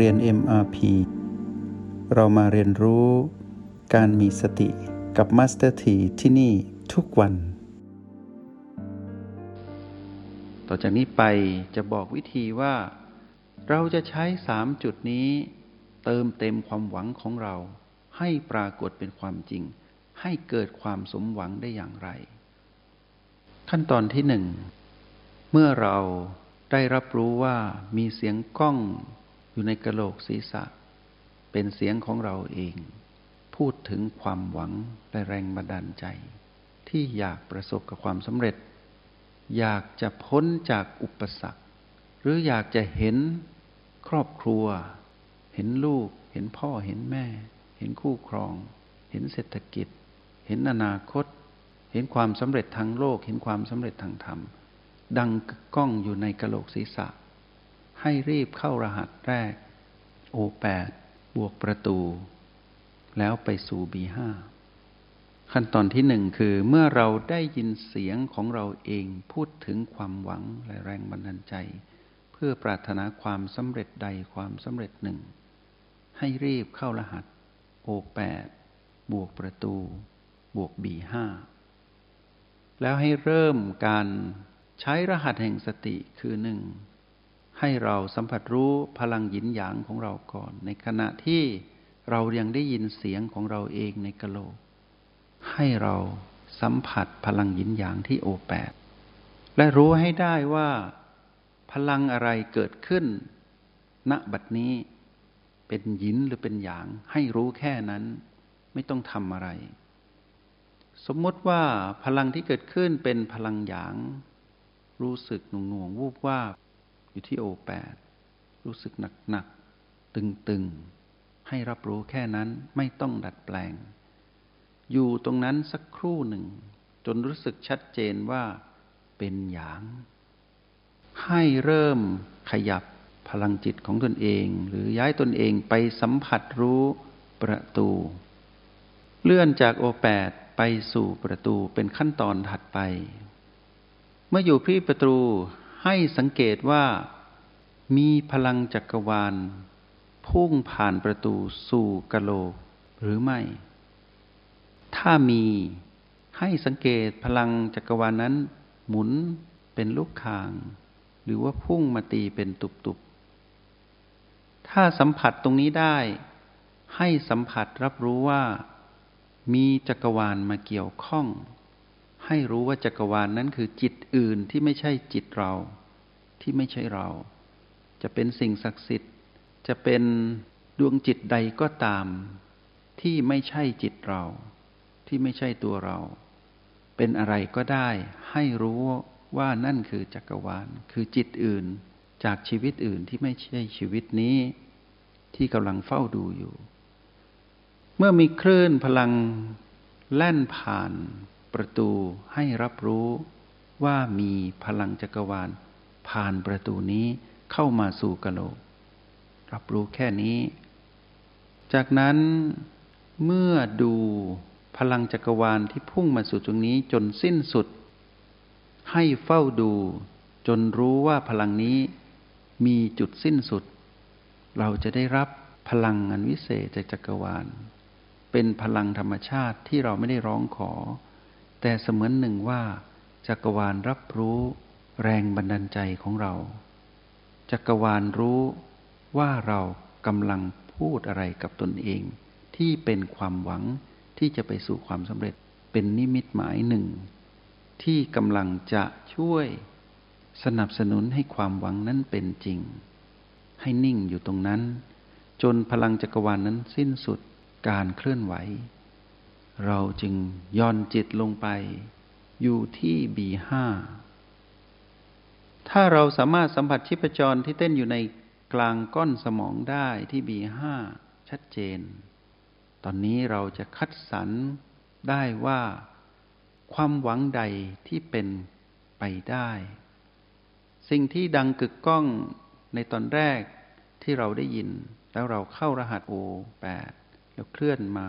เรียน MRP เรามาเรียนรู้การมีสติกับ Master T ที่ที่นี่ทุกวัน ต่อจากนี้ไปจะบอกวิธีว่า เราจะใช้สามจุดนี้ เติมเต็มความหวังของเรา ให้ปรากฏเป็นความจริง ให้เกิดความสมหวังได้อย่างไร ขั้นตอนที่หนึ่ง เมื่อเราได้รับรู้ว่ามีเสียงก้อง อยู่ในกระโหลกศีรษะ เป็นเสียงของเราเอง พูดถึงความหวังและแรงบันดาลใจ ที่อยากประสบกับความสำเร็จ อยากจะพ้นจากอุปสรรค หรืออยากจะเห็นครอบครัว เห็นลูก เห็นพ่อเห็นแม่ เห็นคู่ครอง เห็นเศรษฐกิจ เห็นอนาคต เห็นความสำเร็จทางโลก เห็นความสำเร็จทางธรรม ดังก้องอยู่ในกระโหลกศีรษะ ให้รีบเข้ารหัสแรก O8 บวกประตู แล้วไปสู่ B5 ขั้นตอนที่หนึ่งคือเมื่อเราได้ยินเสียงของเราเองพูดถึงความหวังและแรงบันดาลใจ เพื่อปรารถนาความสำเร็จใดความสำเร็จหนึ่ง ให้รีบเข้ารหัส O8 บวกประตู บวก B5 แล้วให้เริ่มการใช้รหัสแห่งสติคือหนึ่ง ให้เราสัมผัสรู้พลังหยินหยางของเราก่อน ในขณะที่เรายังได้ยินเสียงของเราเองในกะโหลก ให้เราสัมผัสพลังหยินหยางที่โอแปดและรู้ให้ได้ว่า พลังอะไรเกิดขึ้น ณบัดนี้เป็นหยินหรือเป็นหยาง ให้รู้แค่นั้น ไม่ต้องทำอะไร สมมติว่าพลังที่เกิดขึ้นเป็นพลังหยาง รู้สึกหน่วงๆวูบว่า อยู่ที่โอแปดรู้สึกหนักหนักตึงตึงให้รับรู้แค่นั้นไม่ต้องดัดแปลง อยู่ตรงนั้นสักครู่หนึ่ง จนรู้สึกชัดเจนว่าเป็นหยาง ให้เริ่มขยับพลังจิตของตนเอง หรือย้ายตนเองไปสัมผัสรู้ประตู เลื่อนจากโอแปดไปสู่ประตูเป็นขั้นตอนถัดไป เมื่ออยู่ที่ประตู ให้สังเกตว่ามีพลังจักรวาล พุ่งผ่านประตูสู่กะโหลกหรือไม่ ถ้ามีให้สังเกตพลังจักรวาลนั้น หมุนเป็นลูกคาง หรือว่าพุ่งมาตีเป็นตุบๆ ถ้าสัมผัสตรงนี้ได้ ให้สัมผัสรับรู้ว่า มีจักรวาลมาเกี่ยวข้อง ให้รู้ว่าจักรวาลนนั้นคือจิตอื่นที่ไม่ใช่จิตเรา ที่ไม่ใช่เรา จะเป็นสิ่งศักดิ์สิทธิ์ จะเป็นดวงจิตใดก็ตาม ที่ไม่ใช่จิตเรา ที่ไม่ใช่ตัวเรา เป็นอะไรก็ได้ ให้รู้ว่านั่นคือจักรวาล คือจิตอื่นจากชีวิตอื่นที่ไม่ใช่ชีวิตนี้ ที่กำลังเฝ้าดูอยู่ เมื่อมีคลื่นพลังแล่นผ่าน ประตูให้รับรู้ว่ามีพลังจักรวาล ผ่านประตูนี้เข้ามาสู่กะโหลก รับรู้แค่นี้ จากนั้นเมื่อดูพลังจักรวาลที่พุ่งมาสู่ตรงนี้จนสิ้นสุด ให้เฝ้าดู จนรู้ว่าพลังนี้มีจุดสิ้นสุด เราจะได้รับพลังอันวิเศษจากจักรวาล เป็นพลังธรรมชาติที่เราไม่ได้ร้องขอ แต่เสมือนหนึ่งว่าจักรวาลรับรู้แรงบันดาลใจของเรา จักรวาลรู้ว่าเรากำลังพูดอะไรกับตนเอง ที่เป็นความหวังที่จะไปสู่ความสำเร็จเป็นนิมิตหมายหนึ่ง ที่กำลังจะช่วยสนับสนุนให้ความหวังนั้นเป็นจริง ให้นิ่งอยู่ตรงนั้น จนพลังจักรวาลนนั้นสิ้นสุดการเคลื่อนไหว เราจึงย่อนจิตลงไป อยู่ที่บีห้าถ้าเราสามารถสัมผัสชีพจรที่เต้นอยู่ในกลางก้อนสมองได้ที่บีห้าชัดเจน ตอนนี้เราจะคัดสรรได้ว่า ความหวังใดที่เป็นไปได้ สิ่งที่ดังกึกก้องในตอนแรกที่เราได้ยิน แล้วเราเข้ารหัสโอแปดแล้วเคลื่อนมา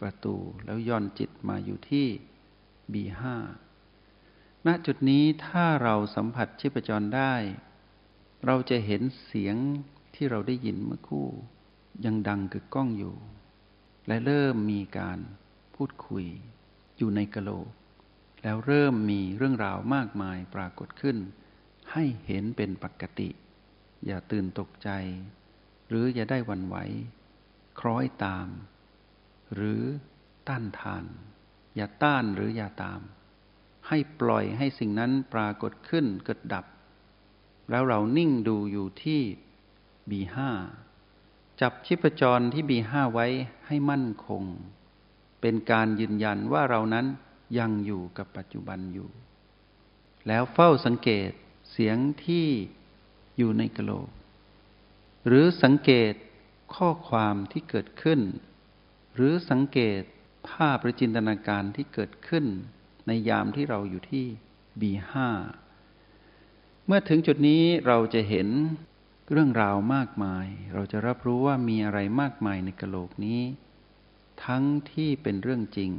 ประตูแล้วย่อนจิตมาอยู่ที่ B5 ณจุดนี้ถ้าเราสัมผัสชีพจรได้ เราจะเห็นเสียงที่เราได้ยินเมื่อคู่ ยังดังกึกก้องอยู่ และเริ่มมีการพูดคุยอยู่ในกะโหลก แล้วเริ่มมีเรื่องราวมากมายปรากฏขึ้น ให้เห็นเป็นปกติ อย่าตื่นตกใจ หรืออย่าได้วันไหวคล้อยตาม หรือต้านทาน อย่าต้านหรืออย่าตาม ให้ปล่อยให้สิ่งนั้นปรากฏขึ้นเกิดดับ แล้วเรานิ่งดูอยู่ที่ B5 จับชิปจรที่ B5 ไว้ให้มั่นคง เป็นการยืนยันว่าเรานั้นยังอยู่กับปัจจุบันอยู่ แล้วเฝ้าสังเกตเสียงที่อยู่ในกะโหลก หรือสังเกตข้อความที่เกิดขึ้น หรือสังเกตภาพหรือจินตนาการที่เกิดขึ้น ในยามที่เราอยู่ที่ B5 เมื่อถึงจุดนี้เราจะเห็นเรื่องราวมากมาย เราจะรับรู้ว่ามีอะไรมากมายในกะโหลกนี้ ทั้งที่เป็นเรื่องจริง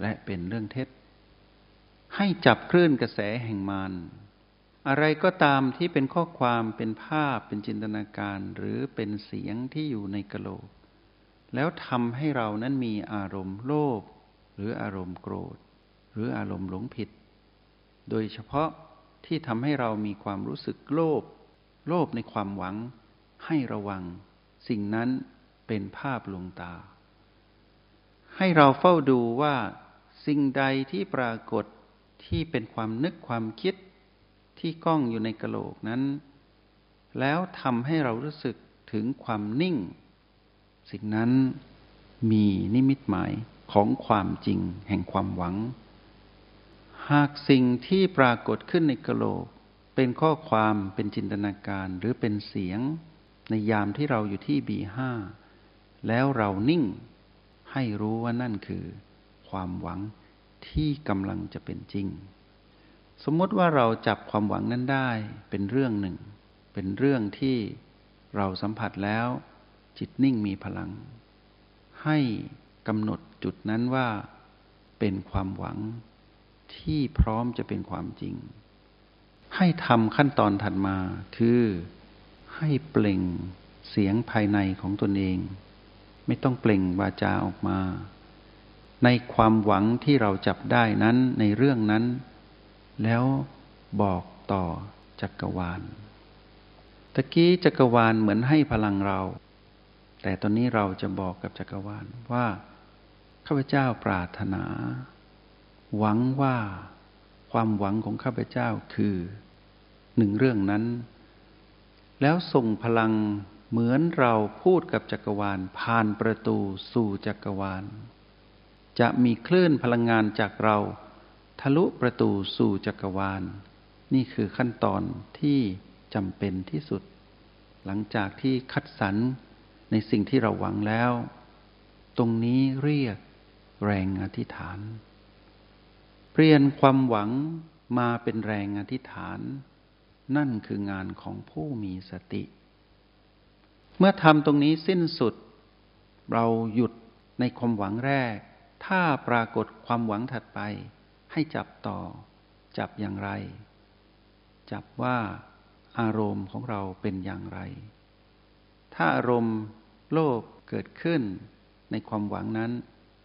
และเป็นเรื่องเท็จ ให้จับคลื่นกระแสแห่งมารอะไรก็ตามที่เป็นข้อความเป็นภาพเป็นจินตนาการ หรือเป็นเสียงที่อยู่ในกะโหลก แล้วทำให้เรานั้นมีอารมณ์โลภหรืออารมณ์โกรธ หรืออารมณ์หลงผิด โดยเฉพาะที่ทำให้เรามีความรู้สึกโลภโลภในความหวัง ให้ระวัง สิ่งนั้นเป็นภาพลวงตา ให้เราเฝ้าดูว่าสิ่งใดที่ปรากฏที่เป็นความนึกความคิดที่กล้องอยู่ในกระโหลกนั้น แล้วทำให้เรารู้สึกถึงความนิ่ง สิ่งนั้นมีนิมิตหมายของความจริงแห่งความหวัง หากสิ่งที่ปรากฏขึ้นในกะโหลก เป็นข้อความเป็นจินตนาการหรือเป็นเสียง ในยามที่เราอยู่ที่บีห้าแล้วเรานิ่งให้รู้ว่านั่นคือความหวังที่กำลังจะเป็นจริง สมมติว่าเราจับความหวังนั้นได้เป็นเรื่องหนึ่ง เป็นเรื่องที่เราสัมผัสแล้ว จิตนิ่งมีพลัง ให้กำหนดจุดนั้นว่าเป็นความหวังที่พร้อมจะเป็นความจริง ให้ทำขั้นตอนถัดมาคือให้เปล่งเสียงภายในของตนเอง ไม่ต้องเปล่งวาจาออกมา ในความหวังที่เราจับได้นั้นในเรื่องนั้น แล้วบอกต่อจักรวาลตะกี้จักรวาลเหมือนให้พลังเรา แต่ตอนนี้เราจะบอกกับจักรวาลว่าข้าพเจ้าปรารถนา หวังว่าความหวังของข้าพเจ้าคือหนึ่งเรื่องนั้น แล้วส่งพลังเหมือนเราพูดกับจักรวาล ผ่านประตูสู่จักรวาล จะมีคลื่นพลังงานจากเราทะลุประตูสู่จักรวาล นี่คือขั้นตอนที่จำเป็นที่สุด หลังจากที่คัดสรร ในสิ่งที่เราหวังแล้ว ตรงนี้เรียกแรงอธิษฐาน เปลี่ยนความหวังมาเป็นแรงอธิษฐาน นั่นคืองานของผู้มีสติ เมื่อทำตรงนี้สิ้นสุด เราหยุดในความหวังแรก ถ้าปรากฏความหวังถัดไป ให้จับต่อ จับอย่างไร จับว่าอารมณ์ของเราเป็นอย่างไร ถ้าอารมณ์ โลภเกิดขึ้นในความหวังนั้น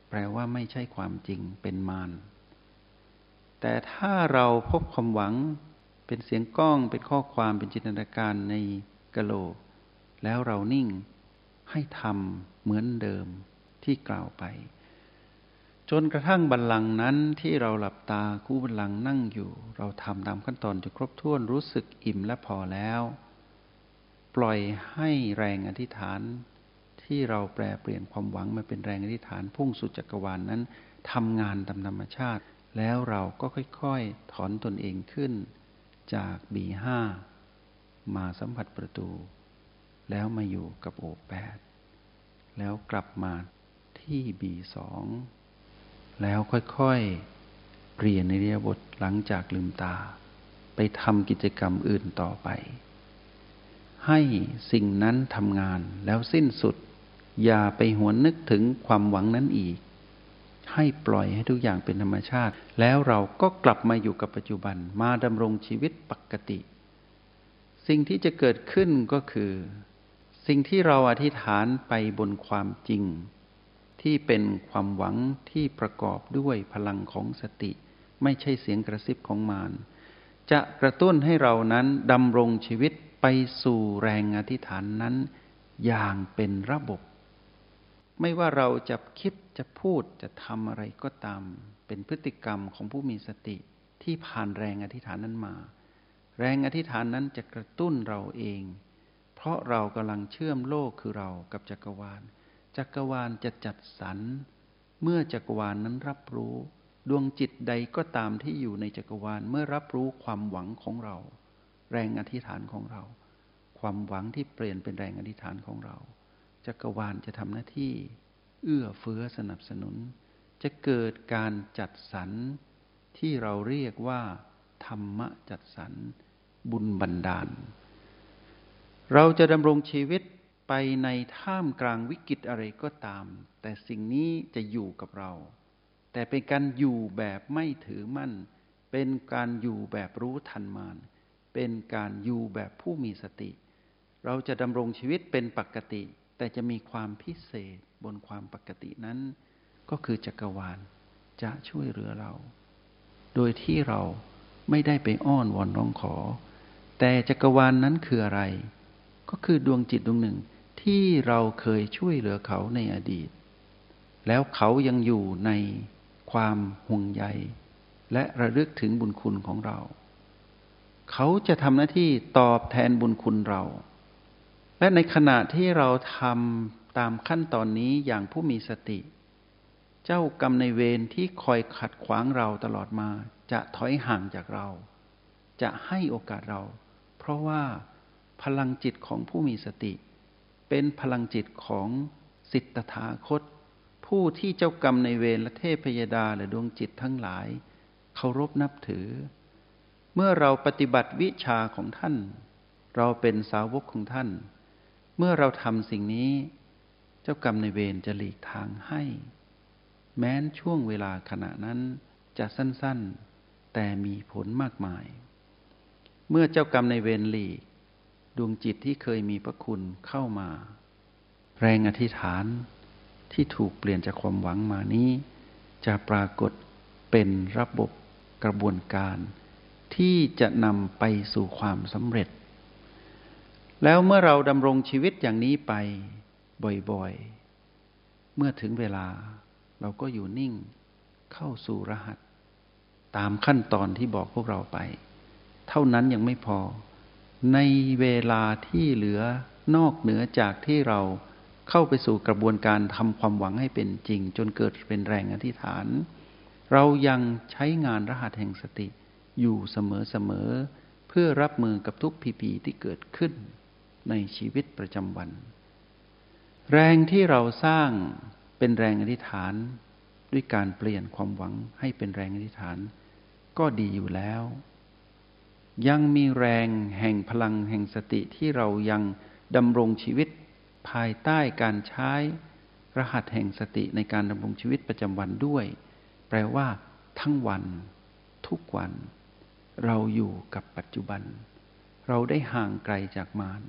แปลว่าไม่ใช่ความจริงเป็นมารแต่ถ้าเราพบความหวังเป็นเสียงก้องเป็นข้อความเป็นจินตนาการในกะโหลก แล้วเรานิ่งให้ทำเหมือนเดิมที่กล่าวไป จนกระทั่งบัลลังก์นั้นที่เราหลับตาคู่บัลลังก์นั่งอยู่ เราทำตามขั้นตอนจนครบถ้วนรู้สึกอิ่มและพอแล้ว ปล่อยให้แรงอธิษฐาน ที่เราแปลเปลี่ยนความหวังมาเป็นแรงอธิษฐานพุ่งสู่จักรวาลนนั้นทำงานตามธรรมชาติ แล้วเราก็ค่อยๆ ถอนตนเองขึ้น จากบีห้ามาสัมผัสประตู แล้วมาอยู่กับโอแปดแล้วกลับมาที่บีสองแล้วค่อยๆเปลี่ยนในเรียบทหลังจากลืมตา ไปทำกิจกรรมอื่นต่อไป ให้สิ่งนั้นทำงานแล้วสิ้นสุด อย่าไปหวนนึกถึงความหวังนั้นอีก ให้ปล่อยให้ทุกอย่างเป็นธรรมชาติ แล้วเราก็กลับมาอยู่กับปัจจุบัน มาดำรงชีวิตปกติ สิ่งที่จะเกิดขึ้นก็คือ สิ่งที่เราอธิษฐานไปบนความจริง ที่เป็นความหวังที่ประกอบด้วยพลังของสติ ไม่ใช่เสียงกระซิบของมารจะกระตุ้นให้เรานั้นดำรงชีวิตไปสู่แรงอธิษฐานนั้น อย่างเป็นระบบ ไม่ว่าเราจะคิดจะพูดจะทำอะไรก็ตาม เป็นพฤติกรรมของผู้มีสติที่ผ่านแรงอธิษฐานนั้นมา แรงอธิษฐานนั้นจะกระตุ้นเราเอง เพราะเรากำลังเชื่อมโลกคือเรากับจักรวาล จักรวาลจะจัดสรร เมื่อจักรวาลนนั้นรับรู้ ดวงจิตใดก็ตามที่อยู่ในจักรวาลเมื่อรับรู้ความหวังของเรา แรงอธิษฐานของเรา ความหวังที่เปลี่ยนเป็นแรงอธิษฐานของเรา จักรวาลจะทำหน้าที่ เอื้อเฟื้อสนับสนุน จะเกิดการจัดสรรที่เราเรียกว่า ธรรมะจัดสรรบุญบันดาล เราจะดำรงชีวิตไปในท่ามกลางวิกฤตอะไรก็ตาม แต่สิ่งนี้จะอยู่กับเรา แต่เป็นการอยู่แบบไม่ถือมั่น เป็นการอยู่แบบรู้ทันมาน เป็นการอยู่แบบผู้มีสติ เราจะดำรงชีวิตเป็นปกติ แต่จะมีความพิเศษบนความปกตินั้น ก็คือจักรวาลจะช่วยเหลือเรา โดยที่เราไม่ได้ไปอ้อนวอนร้องขอ แต่จักรวาลนนั้นคืออะไร ก็คือดวงจิตดวงหนึ่งที่เราเคยช่วยเหลือเขาในอดีต แล้วเขายังอยู่ในความห่วงใย และระลึกถึงบุญคุณของเรา เขาจะทำหน้าที่ตอบแทนบุญคุณเรา และในขณะที่เราทำตามขั้นตอนนี้อย่างผู้มีสติ เจ้ากรรมในเวรที่คอยขัดขวางเราตลอดมา จะถอยห่างจากเรา จะให้โอกาสเรา เพราะว่าพลังจิตของผู้มีสติ เป็นพลังจิตของสิทธถาคต ผู้ที่เจ้ากรรมในเวรและเทพยดาและดวงจิตทั้งหลายเคารพนับถือ เมื่อเราปฏิบัติวิชาของท่าน เราเป็นสาวกของท่าน เมื่อเราทำสิ่งนี้ เจ้ากรรมในเวรจะหลีกทางให้ แม้นช่วงเวลาขณะนั้นจะสั้นๆ แต่มีผลมากมาย เมื่อเจ้ากรรมในเวรหลีก ดวงจิตที่เคยมีพระคุณเข้ามา แรงอธิษฐานที่ถูกเปลี่ยนจากความหวังมานี้ จะปรากฏเป็นระบบกระบวนการ ที่จะนำไปสู่ความสำเร็จ แล้วเมื่อเราดำรงชีวิตอย่างนี้ไปบ่อยๆ เมื่อถึงเวลาเราก็อยู่นิ่งเข้าสู่รหัส ตามขั้นตอนที่บอกพวกเราไป เท่านั้นยังไม่พอ ในเวลาที่เหลือนอกเหนือจากที่เราเข้าไปสู่กระบวนการทำความหวังให้เป็นจริง จนเกิดเป็นแรงอธิษฐาน เรายังใช้งานรหัสแห่งสติอยู่เสมอๆเพื่อรับมือกับทุกพีพีที่เกิดขึ้น ในชีวิตประจำวัน แรงที่เราสร้างเป็นแรงอธิษฐาน ด้วยการเปลี่ยนความหวังให้เป็นแรงอธิษฐาน ก็ดีอยู่แล้ว ยังมีแรงแห่งพลังแห่งสติที่เรายังดำรงชีวิตภายใต้การใช้รหัสแห่งสติในการดำรงชีวิตประจำวันด้วย แปลว่า ทั้งวัน ทุกวัน เราอยู่กับปัจจุบัน เราได้ห่างไกลจากมาร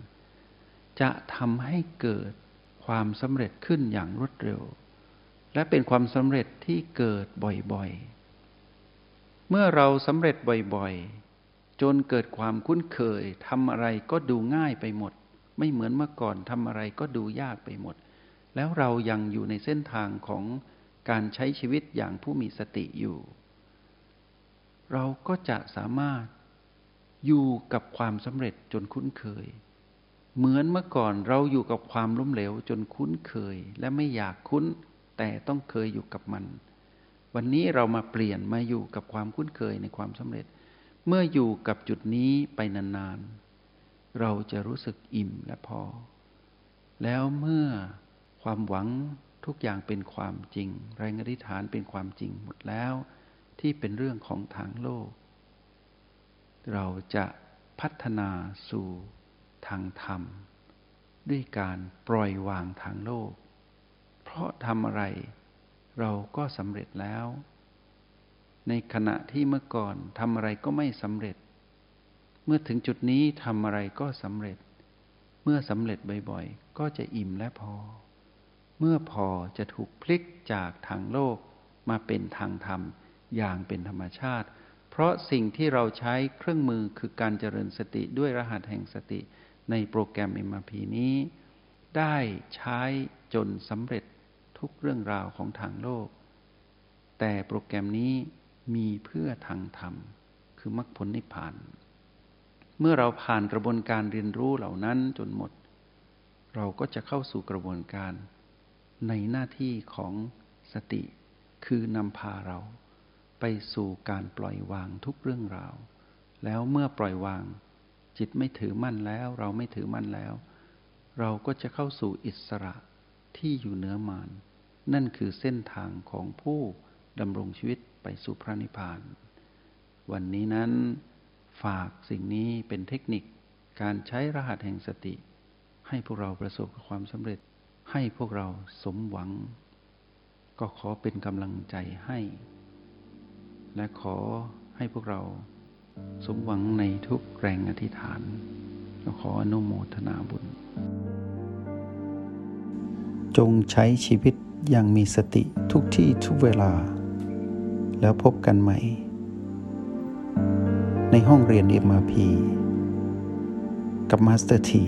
จะทำให้เกิดความสำเร็จขึ้นอย่างรวดเร็ว และเป็นความสำเร็จที่เกิดบ่อยๆ เมื่อเราสำเร็จบ่อยๆ จนเกิดความคุ้นเคยทำอะไรก็ดูง่ายไปหมด ไม่เหมือนเมื่อก่อนทำอะไรก็ดูยากไปหมด แล้วเรายังอยู่ในเส้นทางของการใช้ชีวิตอย่างผู้มีสติอยู่ เราก็จะสามารถอยู่กับความสำเร็จจนคุ้นเคย เหมือนเมื่อก่อนเราอยู่กับความล้มเหลวจนคุ้นเคย และไม่อยากคุ้น แต่ต้องเคยอยู่กับมัน วันนี้เรามาเปลี่ยนมาอยู่กับความคุ้นเคยในความสำเร็จ เมื่ออยู่กับจุดนี้ไปนานๆ เราจะรู้สึกอิ่มและพอ แล้วเมื่อความหวังทุกอย่างเป็นความจริง แรงอธิษฐานเป็นความจริงหมดแล้ว ที่เป็นเรื่องของทางโลก เราจะพัฒนาสู่ ทางธรรม ด้วยการปล่อยวางทางโลก เพราะทำอะไรเราก็สำเร็จแล้ว ในขณะที่เมื่อก่อนทำอะไรก็ไม่สำเร็จ เมื่อถึงจุดนี้ทำอะไรก็สำเร็จเมื่อมื่อสำเร็จบ่อยๆ ก็จะอิ่มและพอ เมื่อพอจะถูกพลิกจากทางโลกมาเป็นทางธรรมอย่างเป็นธรรมชาติ เพราะสิ่งที่เราใช้เครื่องมือคือการเจริญสติด้วยรหัสแห่งสติ ในโปรแกรม MRP นี้ ได้ใช้จนสำเร็จทุกเรื่องราวของทางโลก แต่โปรแกรมนี้มีเพื่อทางธรรม คือมรรคผลนิพพาน เมื่อเราผ่านกระบวนการเรียนรู้เหล่านั้นจนหมด เราก็จะเข้าสู่กระบวนการในหน้าที่ของสติ คือนำพาเรา ไปสู่การปล่อยวางทุกเรื่องราว แล้วเมื่อปล่อยวาง จิตไม่ถือมั่นแล้ว เราไม่ถือมั่นแล้ว เราก็จะเข้าสู่อิสระที่อยู่เหนือมาน นั่นคือเส้นทางของผู้ดำรงชีวิตไปสู่พระนิพพาน วันนี้นั้นฝากสิ่งนี้เป็นเทคนิคการใช้รหัสแห่งสติ ให้พวกเราประสบกับความสำเร็จ ให้พวกเราสมหวัง ก็ขอเป็นกำลังใจให้ และขอให้พวกเรา สมหวังในทุกแรงอธิษฐานเราขออนุโมทนาบุญ จงใช้ชีวิตอย่างมีสติทุกที่ทุกเวลา แล้วพบกันใหม่ ในห้องเรียน MRP กับ Master ที